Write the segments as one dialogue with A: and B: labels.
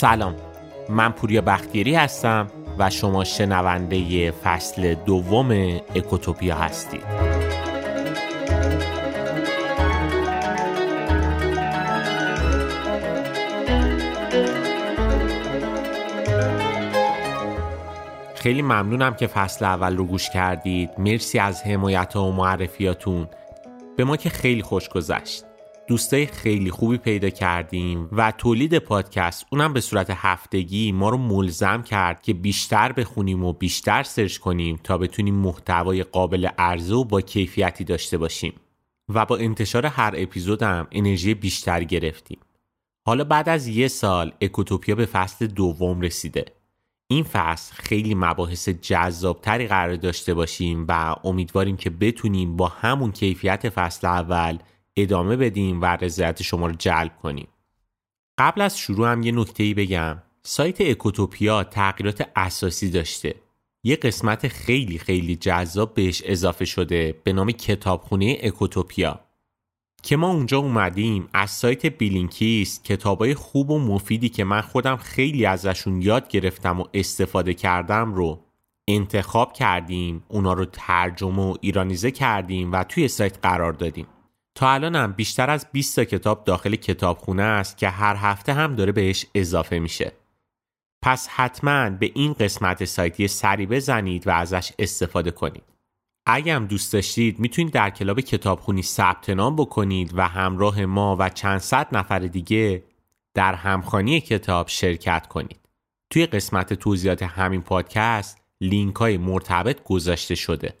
A: سلام. من پوریا بختیاری هستم و شما شنونده فصل دوم اکوتوپیا هستید. خیلی ممنونم که فصل اول رو گوش کردید. مرسی از حمایت و معرفیاتون. به ما که خیلی خوش گذشت. دوستای خیلی خوبی پیدا کردیم و تولید پادکست اونم به صورت هفتگی ما رو ملزم کرد که بیشتر بخونیم و بیشتر سرچ کنیم تا بتونیم محتوای قابل عرضه و با کیفیتی داشته باشیم. و با انتشار هر اپیزودم انرژی بیشتر گرفتیم. حالا بعد از یه سال اکوتوپیا به فصل دوم رسیده. این فصل خیلی مباحث جذابتری قرار داشته باشیم و امیدواریم که بتونیم با همون کیفیت فصل اول ادامه بدیم و رضایت شما رو جلب کنیم. قبل از شروع هم یه نکته بگم. سایت اکوتوپیا تغییرات اساسی داشته. یه قسمت خیلی خیلی جذاب بهش اضافه شده به نام کتابخونه اکوتوپیا. که ما اونجا اومدیم از سایت بیلینکیست کتابای خوب و مفیدی که من خودم خیلی ازشون یاد گرفتم و استفاده کردم رو انتخاب کردیم اونا رو ترجمه و ایرانیزه کردیم و توی سایت قرار دادیم. تا الانم بیشتر از 20 تا کتاب داخل کتابخونه است که هر هفته هم داره بهش اضافه میشه پس حتما به این قسمت سایتی سری بزنید و ازش استفاده کنید اگه هم دوست داشتید می‌تونید در کلاب کتابخونی ثبت نام بکنید و همراه ما و چند صد نفر دیگه در همخانی کتاب شرکت کنید. توی قسمت توضیحات همین پادکست لینک های مرتبط گذاشته شده.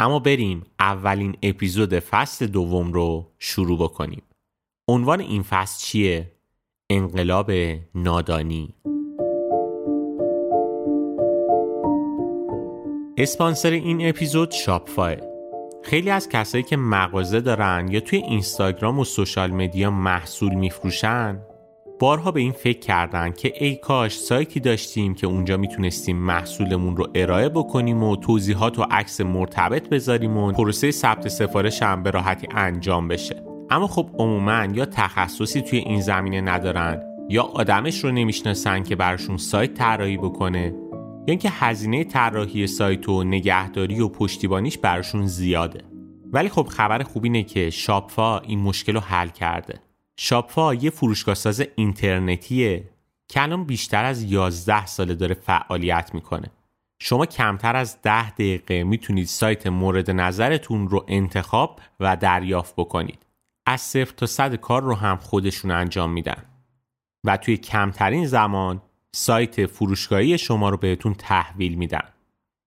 A: اما بریم اولین اپیزود فصل دوم رو شروع بکنیم. عنوان این فصل چیه؟ انقلاب نادانی اسپانسر این اپیزود شاپفای خیلی از کسایی که مغازه دارن یا توی اینستاگرام و سوشال مدیا محصول میفروشن بارها به این فکر کردن که ای کاش سایتی داشتیم که اونجا می‌تونستیم محصولمون رو ارائه بکنیم و توضیحات و عکس مرتبط بذاریم و پروسه ثبت سفارش هم به راحتی انجام بشه. اما خب عموما یا تخصصی توی این زمینه ندارن یا آدمش رو نمی‌شناسن که براشون سایت طراحی بکنه. یا اینکه هزینه طراحی سایت و نگهداری و پشتیبانیش براشون زیاده. ولی خب خبر خوب اینه که شاپفا این مشکل رو حل کرده. شاپفا یه فروشگاه ساز اینترنتیه که الان بیشتر از 11 ساله داره فعالیت می‌کنه. شما کمتر از 10 دقیقه می‌تونید سایت مورد نظرتون رو انتخاب و دریافت بکنید. از صفر تا صد کار رو هم خودشون انجام میدن. و توی کمترین زمان سایت فروشگاهی شما رو بهتون تحویل میدن.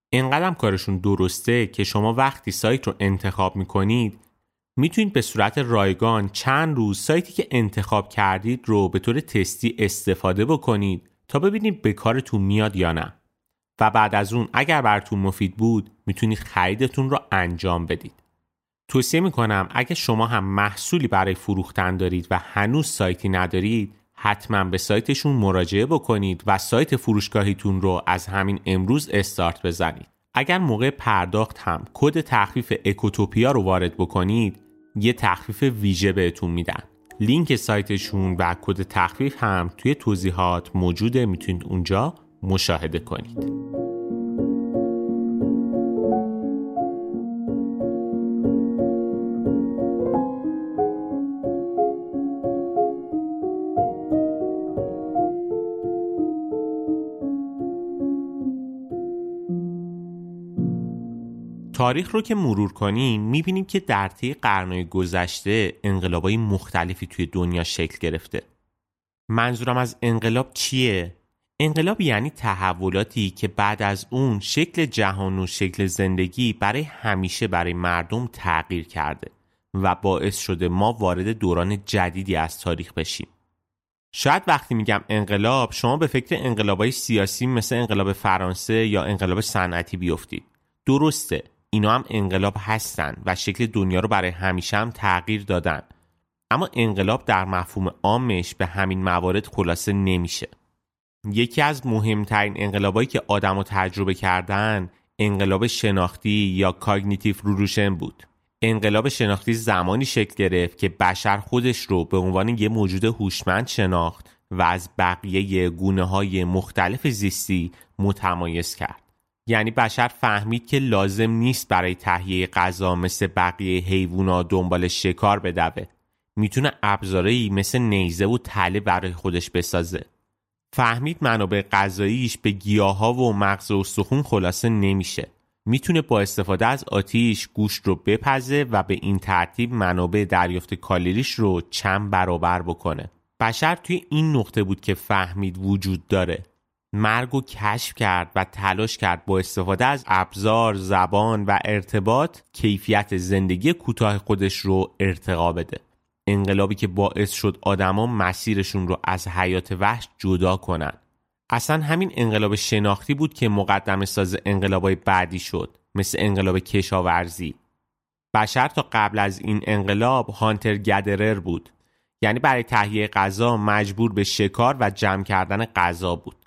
A: اینقدر کارشون درسته که شما وقتی سایت رو انتخاب می‌کنید می‌تونید به صورت رایگان چند روز سایتی که انتخاب کردید رو به طور تستی استفاده بکنید تا ببینید به کارتون میاد یا نه و بعد از اون اگر براتون مفید بود می‌تونید خریدتون رو انجام بدید توصیه می‌کنم اگه شما هم محصولی برای فروختن دارید و هنوز سایتی ندارید حتما به سایتشون مراجعه بکنید و سایت فروشگاهیتون رو از همین امروز استارت بزنید. اگر موقع پرداخت هم کد تخفیف اکوتوپیا رو وارد بکنید یه تخفیف ویژه بهتون میدن. لینک سایتشون و کد تخفیف هم توی توضیحات موجوده می‌تونید اونجا مشاهده کنید. تاریخ رو که مرور کنیم می‌بینیم که در طی قرنهای گذشته انقلابای مختلفی توی دنیا شکل گرفته. منظورم از انقلاب چیه؟ انقلاب یعنی تحولاتی که بعد از اون شکل جهان و شکل زندگی برای همیشه برای مردم تغییر کرده و باعث شده ما وارد دوران جدیدی از تاریخ بشیم. شاید وقتی میگم انقلاب شما به فکر انقلابای سیاسی مثل انقلاب فرانسه یا انقلاب صنعتی بیفتید. درسته. اینا هم انقلاب هستن و شکل دنیا رو برای همیشه هم تغییر دادن. اما انقلاب در مفهوم عامش به همین موارد خلاصه نمیشه. یکی از مهمترین انقلابایی که آدم تجربه کردن انقلاب شناختی یا کاگنیتیو روروشن بود. انقلاب شناختی زمانی شکل گرفت که بشر خودش رو به عنوان یه موجود هوشمند شناخت و از بقیه گونه های مختلف زیستی متمایز کرد. یعنی بشر فهمید که لازم نیست برای تهیه غذا مثل بقیه حیوونا دنبال شکار بدوه. می‌تونه ابزارهایی مثل نیزه و تله برای خودش بسازه. فهمید منابع غذاییش به گیاها و مغز و سخون خلاصه نمیشه. می‌تونه با استفاده از آتیش گوشت رو بپزه و به این ترتیب منابع دریافت کالریش رو چند برابر بکنه. بشر توی این نقطه بود که فهمید وجود داره. مرگ و کشف کرد و تلاش کرد با استفاده از ابزار، زبان و ارتباط کیفیت زندگی کوتاه خودش رو ارتقا بده. انقلابی که باعث شد آدما مسیرشون رو از حیات وحش جدا کنن. اصلا همین انقلاب شناختی بود که مقدم ساز انقلابای بعدی شد مثل انقلاب کشاورزی. بشر تا قبل از این انقلاب هانتر گدرر بود یعنی برای تهیه غذا مجبور به شکار و جمع کردن غذا بود.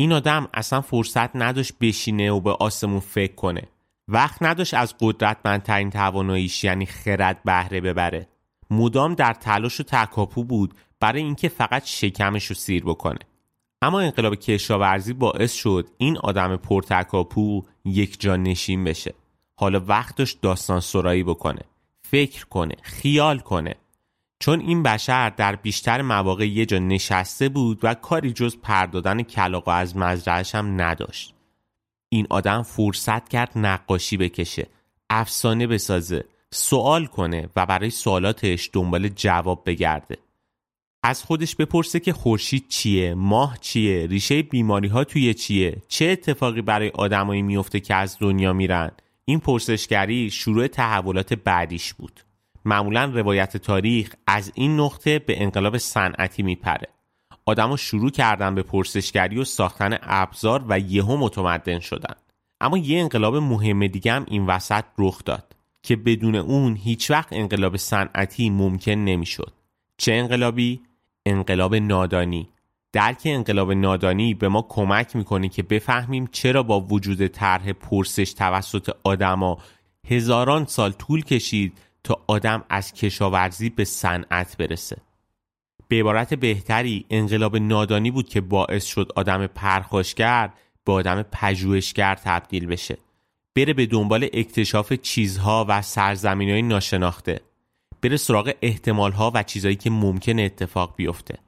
A: این آدم اصلا فرصت نداشت بشینه و به آسمون فکر کنه. وقت نداشت از قدرتمندترین تواناییش یعنی خرد بهره ببره. مدام در تلاش و تکاپو بود برای اینکه فقط شکمش رو سیر بکنه اما انقلاب کشاورزی باعث شد این آدم پرتکاپو یک جا نشین بشه حالا وقت داشت داستان سرایی بکنه فکر کنه خیال کنه چون این بشر در بیشتر مواقع یه جا نشسته بود و کاری جز پردادن کلاقا از مزرعش هم نداشت. این آدم فرصت کرد نقاشی بکشه افسانه بسازه سوال کنه و برای سوالاتش دنبال جواب بگرده. از خودش بپرسه که خورشید چیه ماه چیه ریشه بیماری ها توی چیه چه اتفاقی برای آدمایی میفته که از دنیا میرن؟ این پرسشگری شروع تحولات بعدیش بود. معمولا روایت تاریخ از این نقطه به انقلاب صنعتی میپره آدما شروع کردن به پرسشگری و ساختن ابزار و یهو متمدن شدن اما یه انقلاب مهم دیگه هم این وسط رخ داد که بدون اون هیچ وقت انقلاب صنعتی ممکن نمی‌شد. چه انقلابی؟ انقلاب نادانی. درک انقلاب نادانی به ما کمک می‌کنه که بفهمیم چرا با وجود طرح پرسش توسط آدما هزاران سال طول کشید تا آدم از کشاورزی به صنعت برسه. به عبارت بهتری انقلاب نادانی بود که باعث شد آدم پرخاشگر به آدم پژوهشگر تبدیل بشه. بره به دنبال اکتشاف چیزها و سرزمین های ناشناخته بره سراغ احتمال ها و چیزهایی که ممکن اتفاق بیفته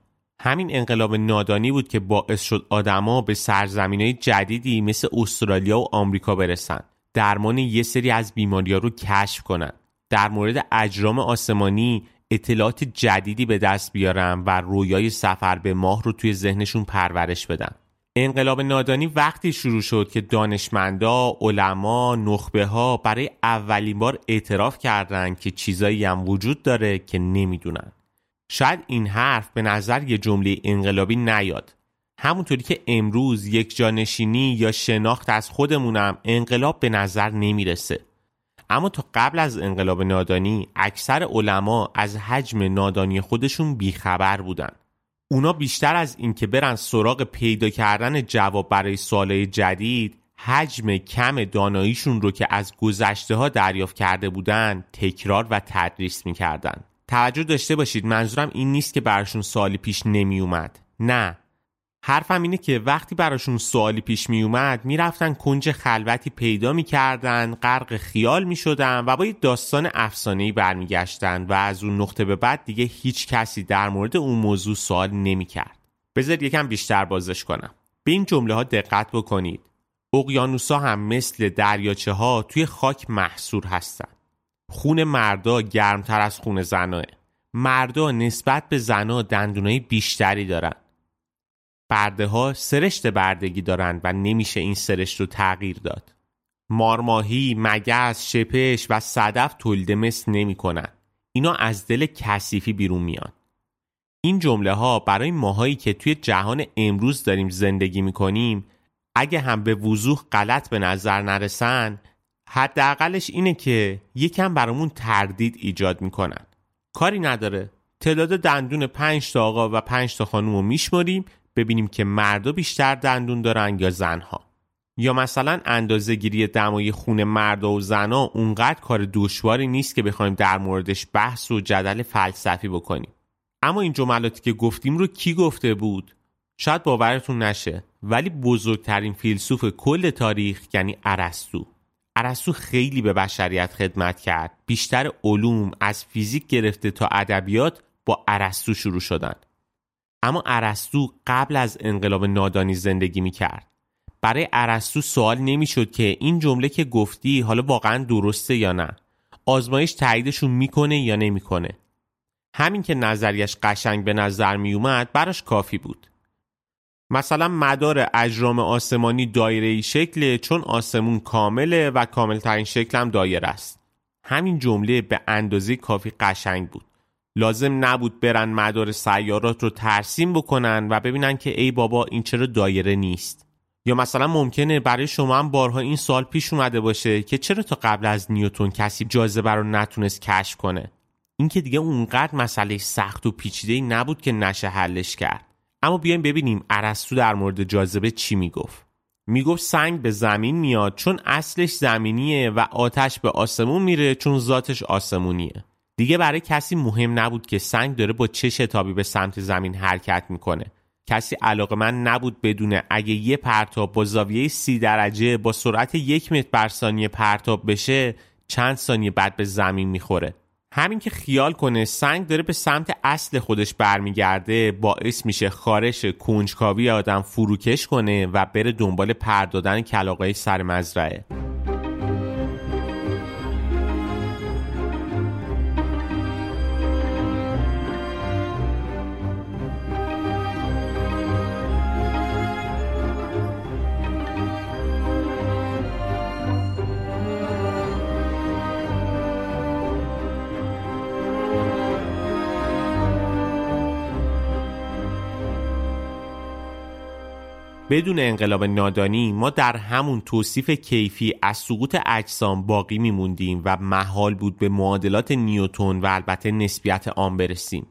A: همین انقلاب نادانی بود که باعث شد آدما به سرزمین های جدیدی مثل استرالیا و آمریکا برسن درمان یه سری از بیماری ها رو کشف کنن در مورد اجرام آسمانی اطلاعات جدیدی به دست بیارن و رویای سفر به ماه رو توی ذهنشون پرورش بدن انقلاب نادانی وقتی شروع شد که دانشمندا، علما، نخبه ها برای اولین بار اعتراف کردند که چیزایی هم وجود داره که نمی‌دونن. شاید این حرف به نظر یه جمله انقلابی نیاد. همونطوری که امروز یک جانشینی یا شناخت از خودمونم انقلاب به نظر نمی‌رسه. اما تا قبل از انقلاب نادانی اکثر علما از حجم نادانی خودشون بیخبر بودن. اونا بیشتر از اینکه برن سراغ پیدا کردن جواب برای سوالای جدید حجم کم داناییشون رو که از گذشته ها دریافت کرده بودن تکرار و تدریس می‌کردن. توجه داشته باشید منظورم این نیست که براشون سوالی پیش نمی اومد نه. حرفم اینه که وقتی براشون سوالی پیش می اومد می‌رفتن کنج خلوتی پیدا می‌کردن غرق خیال می شدن و با یه داستان افسانه‌ای برمیگشتن و از اون نقطه به بعد دیگه هیچ کسی در مورد اون موضوع سوال نمی‌کرد. بذار یکم بیشتر بازش کنم. به این جمله ها دقت بکنید. اقیانوسا هم مثل دریاچه ها توی خاک محصور هستن. خون مردا گرمتر از خون زناه. مردا نسبت به زنا دندونای بیشتری دارن. برده ها سرشت بردگی دارند و نمیشه این سرشت رو تغییر داد. مارماهی، مگس، شپش و صدف تولید مثل نمی کنن. اینا از دل کثیفی بیرون میان. این جمله ها برای ماهایی که توی جهان امروز داریم زندگی می‌کنیم اگه هم به وضوح غلط به نظر نرسن حداقلش اینه که یکم برامون تردید ایجاد می‌کنن کاری نداره تعداد دندون پنج تا آقا و پنج تا خانوم رو میشماریم ببینیم که مردا بیشتر دندون دارن یا زنها. یا مثلا اندازه گیری دمای خون مردا و زنها اونقدر کار دشواری نیست که بخوایم در موردش بحث و جدل فلسفی بکنیم. اما این جملاتی که گفتیم رو کی گفته بود؟ شاید باورتون نشه ولی بزرگترین فیلسوف کل تاریخ یعنی ارسطو. ارسطو خیلی به بشریت خدمت کرد. بیشتر علوم از فیزیک گرفته تا ادبیات با ارسطو شروع شدن اما ارسطو قبل از انقلاب نادانی زندگی می کرد برای ارسطو سوال نمی‌شد که این جمله که گفتی حالا واقعا درسته یا نه. آزمایش تاییدشون می‌کنه یا نمی‌کنه. همین که نظریش قشنگ به نظر می اومد براش کافی بود. مثلا مدار اجرام آسمانی دایره ای شکله چون آسمون کامله و کاملترین شکل هم دایره است. همین جمله به اندازه کافی قشنگ بود. لازم نبود برن مدار سیارات رو ترسیم بکنن و ببینن که ای بابا این چرا دایره نیست. یا مثلا ممکنه برای شما هم بارها این سال پیش اومده باشه که چرا تا قبل از نیوتون کسی جاذبه رو نتونست کشف کنه؟ این که دیگه اونقدر مسئله سخت و پیچیده نبود که نشه حلش کرد. اما بیایم ببینیم ارسطو در مورد جاذبه چی می‌گفت. می‌گفت سنگ به زمین میاد چون اصلش زمینیه و آتش به آسمون میره چون ذاتش آسمونیه. دیگه برای کسی مهم نبود که سنگ داره با چه شتابی به سمت زمین حرکت می‌کنه. کسی علاقه من نبود بدونه اگه یه پرتاب با زاویه سی درجه با سرعت یک متر بر ثانیه پرتاب بشه چند ثانیه بعد به زمین می‌خوره. همین که خیال کنه سنگ داره به سمت اصل خودش برمیگرده باعث میشه خارش کنجکاوی آدم فروکش کنه و بره دنبال پردادن کلاقای سر مزرعه. بدون انقلاب نادانی ما در همون توصیف کیفی از سقوط اجسام باقی میموندیم و محال بود به معادلات نیوتون و البته نسبیت آن برسیم.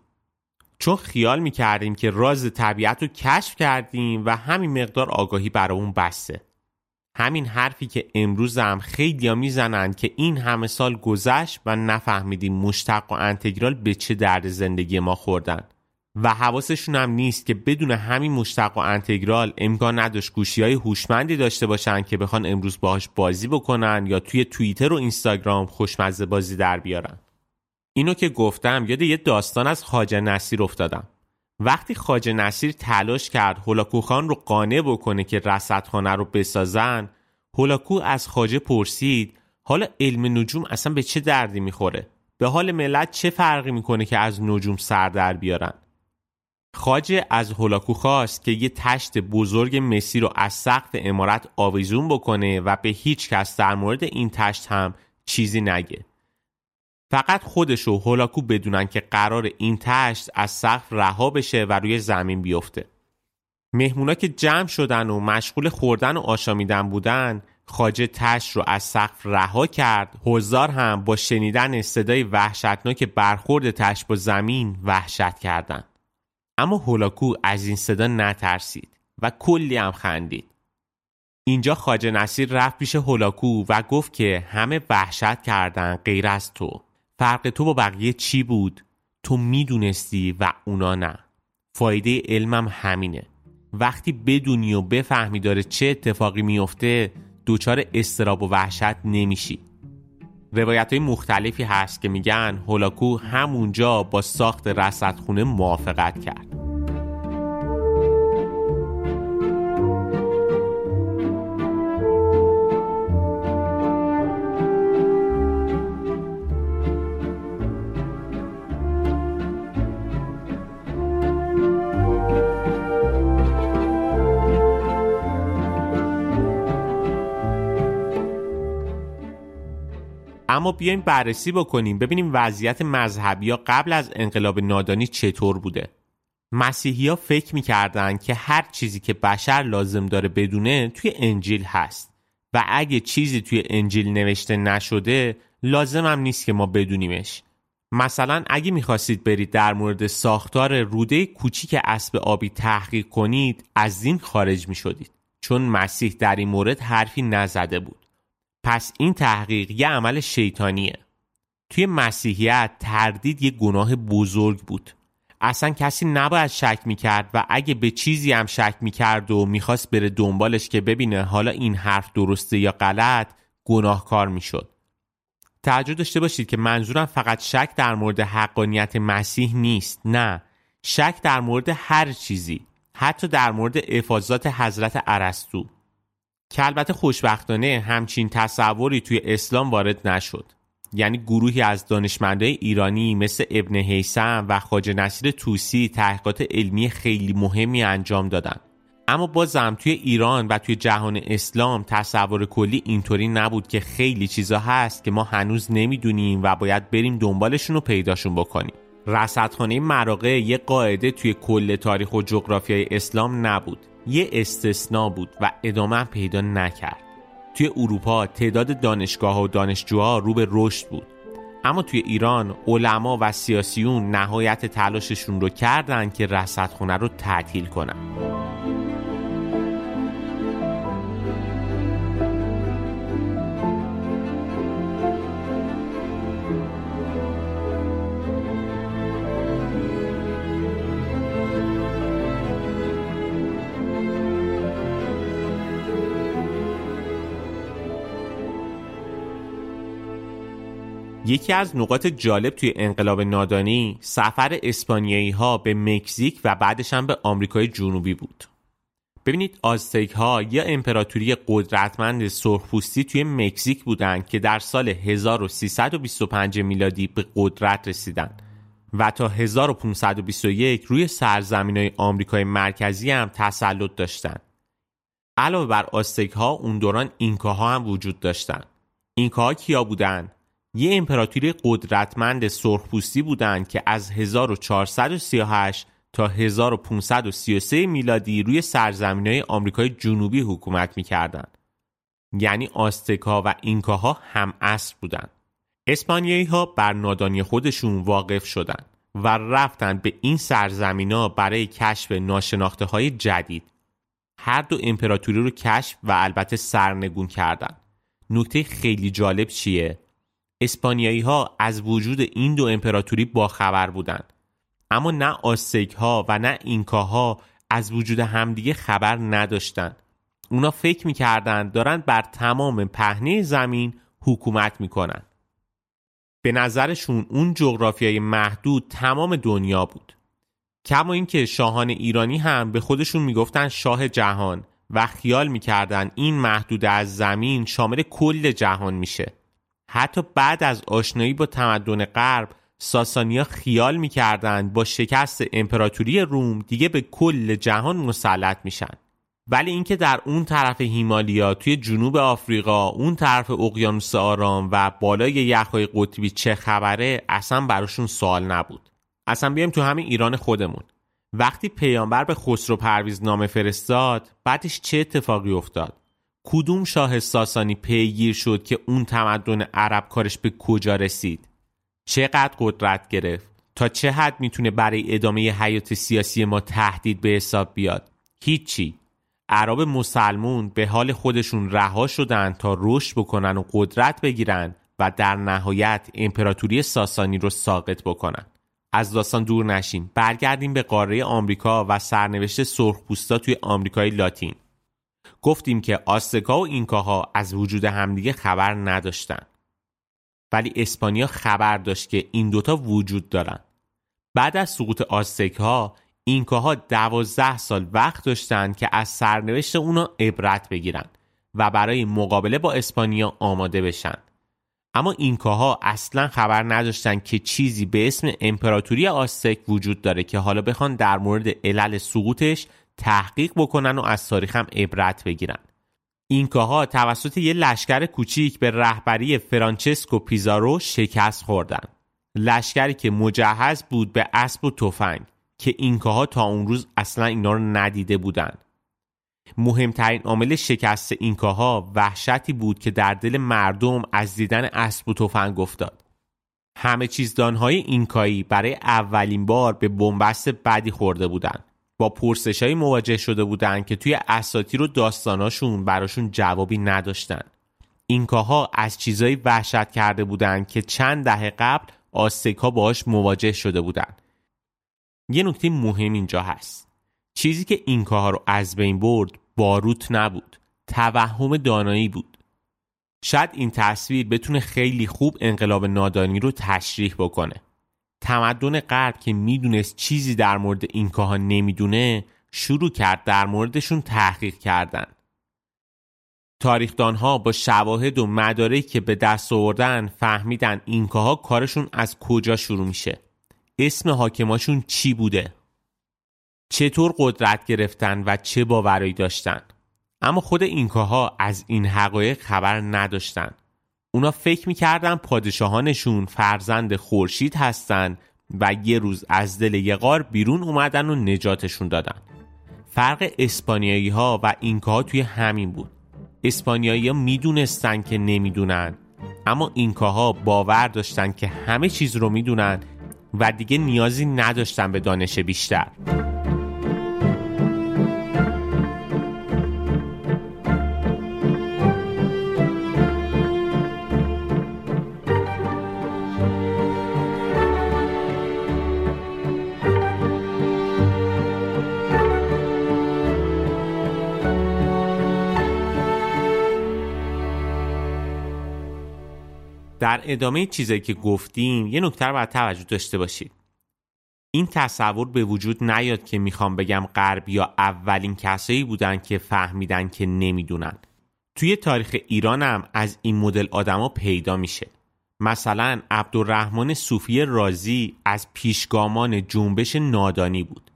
A: چون خیال می‌کردیم که راز طبیعت رو کشف کردیم و همین مقدار آگاهی برامون بسته. همین حرفی که امروز هم خیلی ها می‌زنن که این همه سال گذشت و نفهمیدیم مشتق و انتگرال به چه درد زندگی ما خوردن. و حواسشون هم نیست که بدون همین مشتق و انتگرال امکان نداشت گوشی های هوشمندی داشته باشن که بخوان امروز باهاش بازی بکنن یا توی توییتر و اینستاگرام خوشمزه بازی در بیارن. اینو که گفتم یاد یه داستان از خاجه نصیر افتادم. وقتی خاجه نصیر تلاش کرد هولاکو خان رو قانع بکنه که رصدخانه رو بسازن هولاکو از خاجه پرسید حالا علم نجوم اصلا به چه دردی می‌خوره؟ به حال ملت چه فرقی می‌کنه که از نجوم سر در بیارن؟ خاجه از هولاکو خواست که یه تشت بزرگ مسی رو از سقف امارت آویزون بکنه و به هیچ کس در مورد این تشت هم چیزی نگه. فقط خودش و هولاکو بدونن که قرار این تشت از سقف رها بشه و روی زمین بیفته. مهمونا که جمع شدن و مشغول خوردن و آشامیدن بودن خاجه تشت رو از سقف رها کرد. حضار هم با شنیدن صدای وحشتناک برخورد تشت با زمین وحشت کردند. اما هولاکو از این صدا نترسید و کلی هم خندید. اینجا خاجه نصیر رفت پیش هولاکو و گفت که همه وحشت کردن غیر از تو. فرق تو با بقیه چی بود؟ تو می‌دونستی و اونا نه. فایده علمم همینه. وقتی بدونی و بفهمی داره چه اتفاقی میفته دچار استراب و وحشت نمیشی. روایت های مختلفی هست که میگن هولاکو همونجا با ساخت رصدخونه موافقت کرد. اما بیایم بررسی بکنیم ببینیم وضعیت مذهبی ها قبل از انقلاب نادانی چطور بوده. مسیحی ها فکر می‌کردن که هر چیزی که بشر لازم داره بدونه توی انجیل هست و اگه چیزی توی انجیل نوشته نشده لازم هم نیست که ما بدونیمش. مثلا اگه می‌خواستید برید در مورد ساختار روده کوچیک اسب آبی تحقیق کنید از دین خارج می‌شدید. چون مسیح در این مورد حرفی نزده بود. پس این تحقیق یه عمل شیطانیه. توی مسیحیت تردید یه گناه بزرگ بود. اصلا کسی نباید شک می‌کرد و اگه به چیزی هم شک می‌کرد و می‌خواست بره دنبالش که ببینه حالا این حرف درسته یا غلط گناهکار می‌شد. توجه داشته باشید که منظورم فقط شک در مورد حقانیت مسیح نیست نه. شک در مورد هر چیزی حتی در مورد افاظات حضرت ارسطو. که البته خوشبختانه همچین تصوری توی اسلام وارد نشد. یعنی گروهی از دانشمندای ایرانی مثل ابن حیسم و خاج نصیر توسی تحقیقات علمی خیلی مهمی انجام دادن. اما بازم توی ایران و توی جهان اسلام تصور کلی اینطوری نبود که خیلی چیزا هست که ما هنوز نمی‌دونیم و باید بریم دنبالشون رو پیداشون بکنیم. رصدخانه مراقع یه قاعده توی کل تاریخ و جغرافیای اسلام نبود. یه استثنا بود و ادامه پیدا نکرد. توی اروپا تعداد دانشگاه و دانشجوها رو به رشد بود. اما توی ایران علما و سیاسیون نهایت تلاششون رو کردن که رصدخونه رو تعطیل کنن. یکی از نقاط جالب توی انقلاب نادانی سفر اسپانیایی ها به مکزیک و بعدش هم به آمریکای جنوبی بود. ببینید آزتک ها یا امپراتوری قدرتمند سرخپوستی توی مکزیک بودند که در سال 1325 میلادی به قدرت رسیدن و تا 1521 روی سرزمین های آمریکای مرکزی هم تسلط داشتند. علاوه بر آزتک ها اون دوران اینکاها هم وجود داشتند. اینکاها کیا بودند؟ یه امپراتوری قدرتمند سرخپوستی بودند که از 1438 تا 1533 میلادی روی سرزمین های آمریکای جنوبی حکومت می‌کردند. یعنی آستکا و اینکاها هم اصر بودند. اسپانیایی ها بر نادانی خودشون واقف شدند و رفتند به این سرزمینا برای کشف ناشناخته های جدید. هر دو امپراتوری رو کشف و البته سرنگون کردند. نکته خیلی جالب چیه؟ اسپانیایی ها از وجود این دو امپراتوری باخبر بودند. اما نه آسک ها و نه اینکاها از وجود همدیگه خبر نداشتند. اونا فکر می‌کردند دارند بر تمام پهنه زمین حکومت می‌کنند. به نظرشون اون جغرافیای محدود تمام دنیا بود. کما اینکه شاهان ایرانی هم به خودشون می‌گفتن شاه جهان و خیال می‌کردن این محدود از زمین شامل کل جهان میشه. حتی بعد از آشنایی با تمدن غرب ساسانیا خیال می‌کردند با شکست امپراتوری روم دیگه به کل جهان مسلط میشن. ولی اینکه در اون طرف هیمالیا توی جنوب آفریقا اون طرف اقیانوس آرام و بالای یخهای قطبی چه خبره اصلا براشون سوال نبود. اصلا بیایم تو همین ایران خودمون. وقتی پیامبر به خسرو پرویز نامه فرستاد بعدش چه اتفاقی افتاد؟ کدوم شاه ساسانی پیگیر شد که اون تمدن عرب کارش به کجا رسید؟ چقدر قدرت گرفت؟ تا چه حد می‌تونه برای ادامه حیات سیاسی ما تهدید به حساب بیاد؟ هیچی. عرب مسلمون به حال خودشون رها شدن تا رشد بکنن و قدرت بگیرن و در نهایت امپراتوری ساسانی رو ساقط بکنن. از داستان دور نشیم برگردیم به قاره آمریکا و سرنوشت سرخپوستا توی آمریکای لاتین. گفتیم که آستکا و اینکاها از وجود همدیگه خبر نداشتن. ولی اسپانیا خبر داشت که این دوتا وجود دارن. بعد از سقوط آستکها اینکاها دوازده سال وقت داشتن که از سرنوشت اونا عبرت بگیرن و برای مقابله با اسپانیا آماده بشن. اما اینکاها اصلا خبر نداشتن که چیزی به اسم امپراتوری آستک وجود داره که حالا بخوان در مورد علل سقوطش تحقیق بکنن و از تاریخ هم عبرت بگیرن. اینکاها توسط یه لشکر کوچیک به رهبری فرانچسکو پیزارو شکست خوردن. لشکری که مجهز بود به اسب و تفنگ که اینکاها تا اون روز اصلا اینا رو ندیده بودن. مهمترین عامل شکست اینکاها وحشتی بود که در دل مردم از دیدن اسب و تفنگ افتاد. همه چیزدانهای اینکایی برای اولین بار به بنبست بدی خورده بودند با پرسشایی مواجه شده بودند که توی اساطیر و داستاناشون براشون جوابی نداشتن. اینکاها از چیزایی وحشت کرده بودند که چند دهه قبل آستکا باهاش مواجه شده بودند یه نکته مهم اینجا هست. چیزی که این کار رو از بین برد باروت نبود توهم دانایی بود. شاید این تصویر بتونه خیلی خوب انقلاب نادانی رو تشریح بکنه. تمدن غرب که می‌دونست چیزی در مورد اینکاها نمی‌دونه شروع کرد در موردشون تحقیق کردن. تاریخدانها با شواهد و مدارکی که به دست آوردن فهمیدن اینکاها کارشون از کجا شروع میشه. اسم حاکماشون چی بوده؟ چطور قدرت گرفتن و چه باورایی داشتن؟ اما خود اینکاها از این حقایق خبر نداشتن. اونا فکر می‌کردن پادشاهانشون فرزند خورشید هستن و یه روز از دل یه غار بیرون اومدن و نجاتشون دادن. فرق اسپانیایی ها و اینکاها توی همین بود. اسپانیایی ها می‌دونستن که نمی‌دونن اما اینکاها باور داشتن که همه چیز رو می‌دونن و دیگه نیازی نداشتن به دانش بیشتر. ادامه چیزایی که گفتیم یه نکته رو باید توجه داشته باشید. این تصور به وجود نیاد که می‌خوام بگم غربی یا اولین کسایی بودن که فهمیدن که نمی‌دونن. توی تاریخ ایران هم از این مدل آدما پیدا میشه. مثلا عبدالرحمن صوفی رازی از پیشگامان جنبش نادانی بود.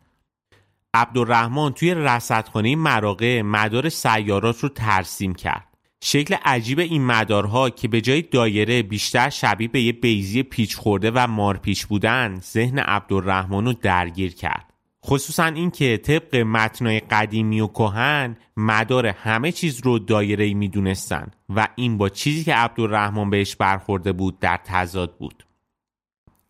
A: عبدالرحمن توی رصدخانه مراقه مدار سیارات رو ترسیم کرد. شکل عجیب این مدارها که به جای دایره بیشتر شبیه به یه بیزی پیچ خورده و مارپیچ بودن ذهن عبدالرحمن رو درگیر کرد. خصوصا اینکه طبق متنای قدیمی و کهن مدار همه چیز رو دایره می‌دونستن و این با چیزی که عبدالرحمن بهش برخورده بود در تضاد بود.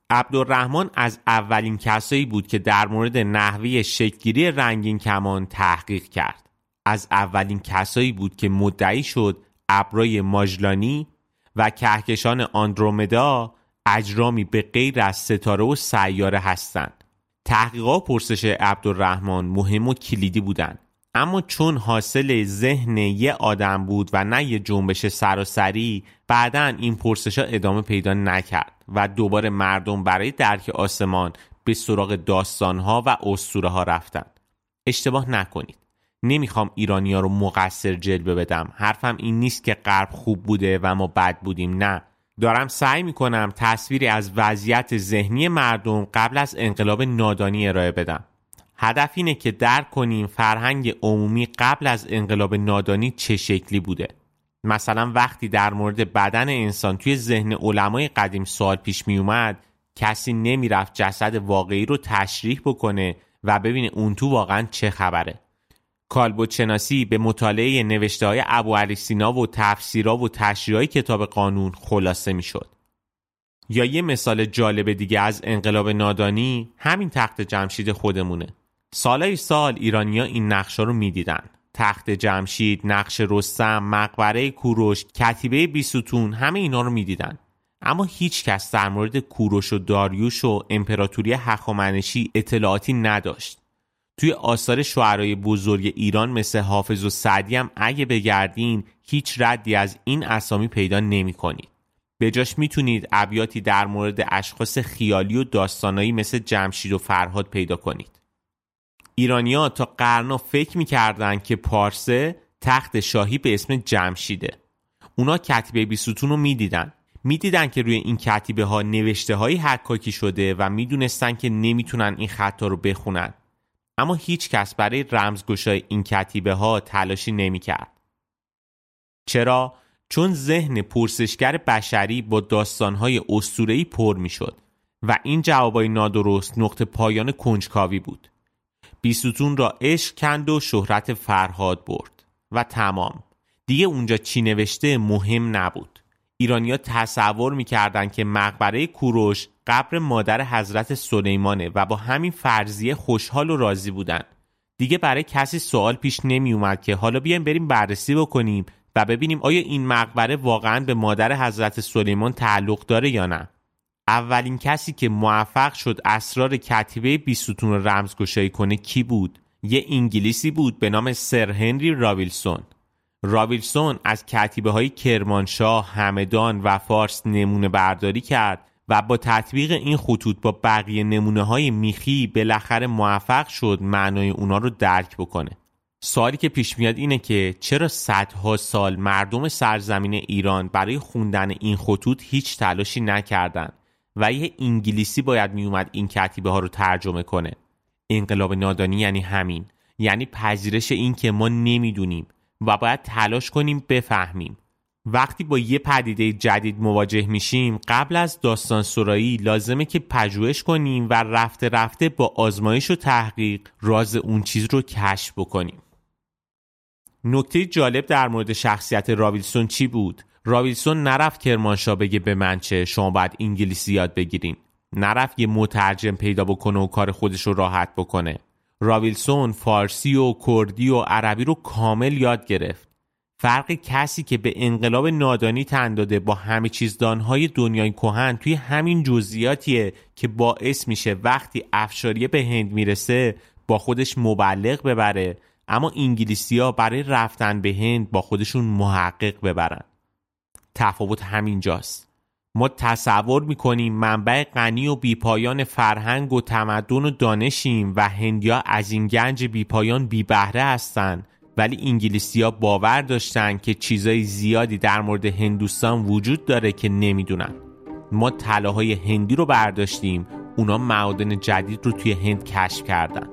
A: عبدالرحمن از اولین کسایی بود که در مورد نحوه شکلگیری رنگین کمان تحقیق کرد. از اولین کسایی بود که مدعی شد ابرای ماجلانی و کهکشان آندرومدا اجرامی به غیر از ستاره و سیاره هستند. تحقیقات پرسش عبدالرحمن مهم و کلیدی بودند. اما چون حاصل ذهن یه آدم بود و نه یه جنبش سراسری بعدا این پرسش ها ادامه پیدا نکرد و دوباره مردم برای درک آسمان به سراغ داستان ها و اسطوره ها رفتند. اشتباه نکنید. نمی‌خوام ایرانیا رو مقصر جلوه بدم. حرفم این نیست که غرب خوب بوده و ما بد بودیم نه. دارم سعی می‌کنم تصویری از وضعیت ذهنی مردم قبل از انقلاب نادانی ارائه بدم. هدف اینه که درک کنیم فرهنگ عمومی قبل از انقلاب نادانی چه شکلی بوده. مثلا وقتی در مورد بدن انسان توی ذهن علمای قدیم سوال پیش می اومد کسی نمی‌رفت جسد واقعی رو تشریح بکنه و ببینه اون تو واقعا چه خبره. کالبوت شناسی به مطالعه نوشته های ابو علی سینا و تفسیرها و تشریح کتاب قانون خلاصه می شد. یا یه مثال جالب دیگه از انقلاب نادانی همین تخت جمشید خودمونه. سالای سال ایرانیا این نقشه رو می‌دیدن. تخت جمشید، نقش رستم، مقبره کوروش، کتیبه بیستون همه اینا رو می‌دیدن. اما هیچ کس در مورد کوروش و داریوش و امپراتوری هخامنشی اطلاعاتی نداشت. توی آثار شعرهای بزرگ ایران مثل حافظ و سعدی هم اگه بگردین هیچ ردی از این اسامی پیدا نمی کنید. به جاش می‌تونید ابیاتی در مورد اشخاص خیالی و داستانایی مثل جمشید و فرهاد پیدا کنید. ایرانیا تا قرنا فکر می‌کردن که پارسه تخت شاهی به اسم جمشیده. اونا کتیبه بیستون رو می‌دیدن. می‌دیدن که روی این کتیبه ها نوشته هایی حکاکی شده و می‌دونستن که نمی‌تونن این خطا رو بخونن. اما هیچ کس برای رمزگشای این کتیبه ها تلاشی نمی کرد. چرا؟ چون ذهن پرسشگر بشری با داستانهای اسطوره‌ای پر می شد و این جوابای نادرست نقطه پایان کنجکاوی بود. بیستون را عشق کند و شهرت فرهاد برد و تمام. دیگه اونجا چی نوشته مهم نبود. ایرانیا تصور می‌کردند که مقبره کوروش قبر مادر حضرت سلیمانه و با همین فرضیه خوشحال و راضی بودن. دیگه برای کسی سوال پیش نمی اومد که حالا بیایم بریم بررسی بکنیم و ببینیم آیا این مقبره واقعا به مادر حضرت سلیمان تعلق داره یا نه. اولین کسی که موفق شد اسرار کتیبه بیستون رمزگشایی کنه کی بود؟ یه انگلیسی بود به نام سر هنری راویلسون. راویلسون از کتیبه های کرمانشاه، همدان و فارس نمونه برداری کرد و با تطبیق این خطوط با بقیه نمونه های میخی بالاخره موفق شد معنای اونا رو درک بکنه. سوالی که پیش میاد اینه که چرا صدها سال مردم سرزمین ایران برای خوندن این خطوط هیچ تلاشی نکردند و یه انگلیسی باید میومد این کتیبه ها رو ترجمه کنه؟ انقلاب نادانی یعنی همین. یعنی پذیرش این که ما نمی‌دونیم. و باید تلاش کنیم بفهمیم. وقتی با یه پدیده جدید مواجه میشیم قبل از داستان سرایی لازمه که پژوهش کنیم و رفته رفته با آزمایش و تحقیق راز اون چیز رو کشف بکنیم. نکته جالب در مورد شخصیت راویلسون چی بود؟ راویلسون نرفت کرمانشاه بگه به من چه شما باید انگلیسی یاد بگیرین. نرفت یه مترجم پیدا بکنه و کار خودش رو راحت بکنه. راویلسون فارسی و کردی و عربی رو کامل یاد گرفت. فرق کسی که به انقلاب نادانی تن داده با همه چیزدانهای دنیای کهن توی همین جزئیاتیه که باعث میشه وقتی افشاریه به هند می‌رسه با خودش مبلغ ببره اما انگلیسی ها برای رفتن به هند با خودشون محقق ببرن. تفاوت همینجاست. ما تصور می‌کنیم منبع غنی و بیپایان فرهنگ و تمدن و دانشیم و هندیا از این گنج بیپایان بی بهره هستند ولی انگلیسی ها باور داشتن که چیزای زیادی در مورد هندوستان وجود داره که نمی‌دونن. ما طلاهای هندی رو برداشتیم. اونا معادن جدید رو توی هند کشف کردن.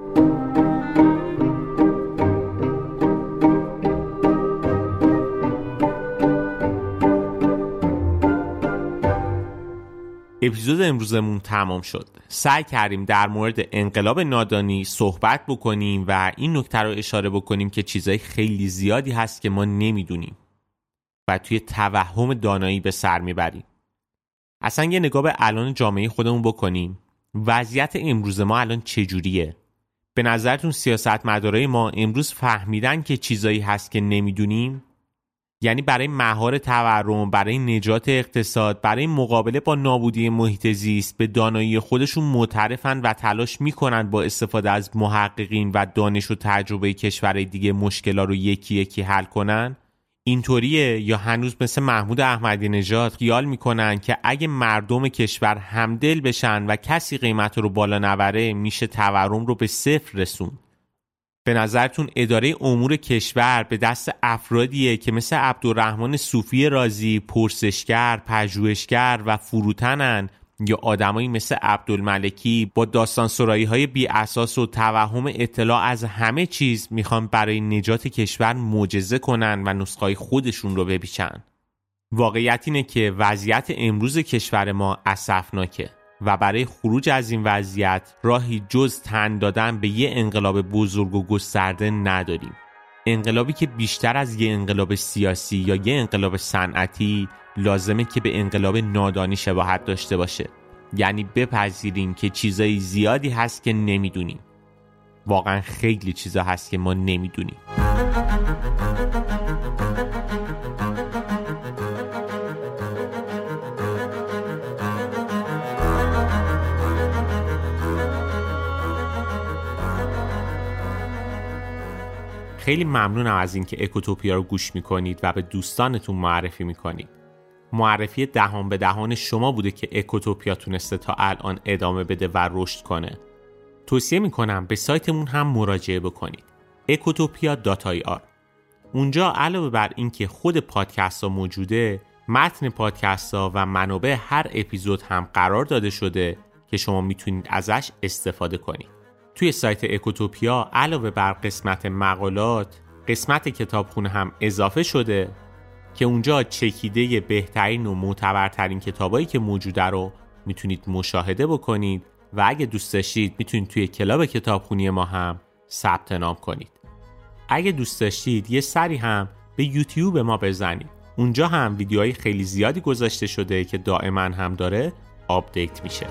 A: اپیزود امروزمون تمام شد. سعی کردیم در مورد انقلاب نادانی صحبت بکنیم و این نکته رو اشاره بکنیم که چیزای خیلی زیادی هست که ما نمی‌دونیم و توی توهم دانایی به سر می‌بریم. اصلا یه نگاه به الان جامعه خودمون بکنیم. وضعیت امروز ما الان چجوریه؟ به نظرتون سیاست مدارای ما امروز فهمیدن که چیزایی هست که نمی‌دونیم؟ یعنی برای مهار تورم برای نجات اقتصاد برای مقابله با نابودی محیط زیست به دانایی خودشون معترفن و تلاش می‌کنن با استفاده از محققین و دانش و تجربه کشورهای دیگه مشکلا رو یکی یکی حل کنن؟ اینطوریه؟ یا هنوز مثل محمود احمدی نژاد خیال می‌کنن که اگه مردم کشور همدل بشن و کسی قیمت رو بالا نبره میشه تورم رو به صفر رسون به نظرتون اداره امور کشور به دست افرادیه که مثل عبدالرحمن صوفی رازی پرسشگر، پژوهشگر و فروتنن یا آدمایی مثل عبدالملکی با داستان سرایی های بی اساس و توهم اطلاع از همه چیز می‌خوان برای نجات کشور معجزه کنن و نسخه خودشون رو بپیچن. واقعیت اینه که وضعیت امروز کشور ما اسفناکه. و برای خروج از این وضعیت راهی جز تن دادن به یه انقلاب بزرگ و گسترده نداریم. انقلابی که بیشتر از یه انقلاب سیاسی یا یه انقلاب صنعتی لازمه که به انقلاب نادانی شباهت داشته باشه. یعنی بپذیریم که چیزای زیادی هست که نمی‌دونیم. واقعا خیلی چیزا هست که ما نمی‌دونیم. خیلی ممنونم از اینکه اکوتوپیا رو گوش می‌کنید و به دوستانتون معرفی می‌کنید. معرفی دهان به دهان شما بوده که اکوتوپیا تونسته تا الان ادامه بده و رشد کنه. توصیه می‌کنم به سایتمون هم مراجعه بکنید. ecotopia.ir اونجا علاوه بر اینکه خود پادکست ها موجوده متن پادکست ها و منابع هر اپیزود هم قرار داده شده که شما می‌تونید ازش استفاده کنید. توی سایت اکوتوپیا علاوه بر قسمت مقالات قسمت کتابخونه هم اضافه شده که اونجا چکیده بهترین و معتبرترین کتابایی که موجوده رو می‌تونید مشاهده بکنید و اگه دوست داشتید می‌تونید توی کلاب کتابخونی ما هم ثبت نام کنید. اگه دوست داشتید یه سری هم به یوتیوب ما بزنید. اونجا هم ویدیوهای خیلی زیادی گذاشته شده که دائما هم داره آپدیت میشه.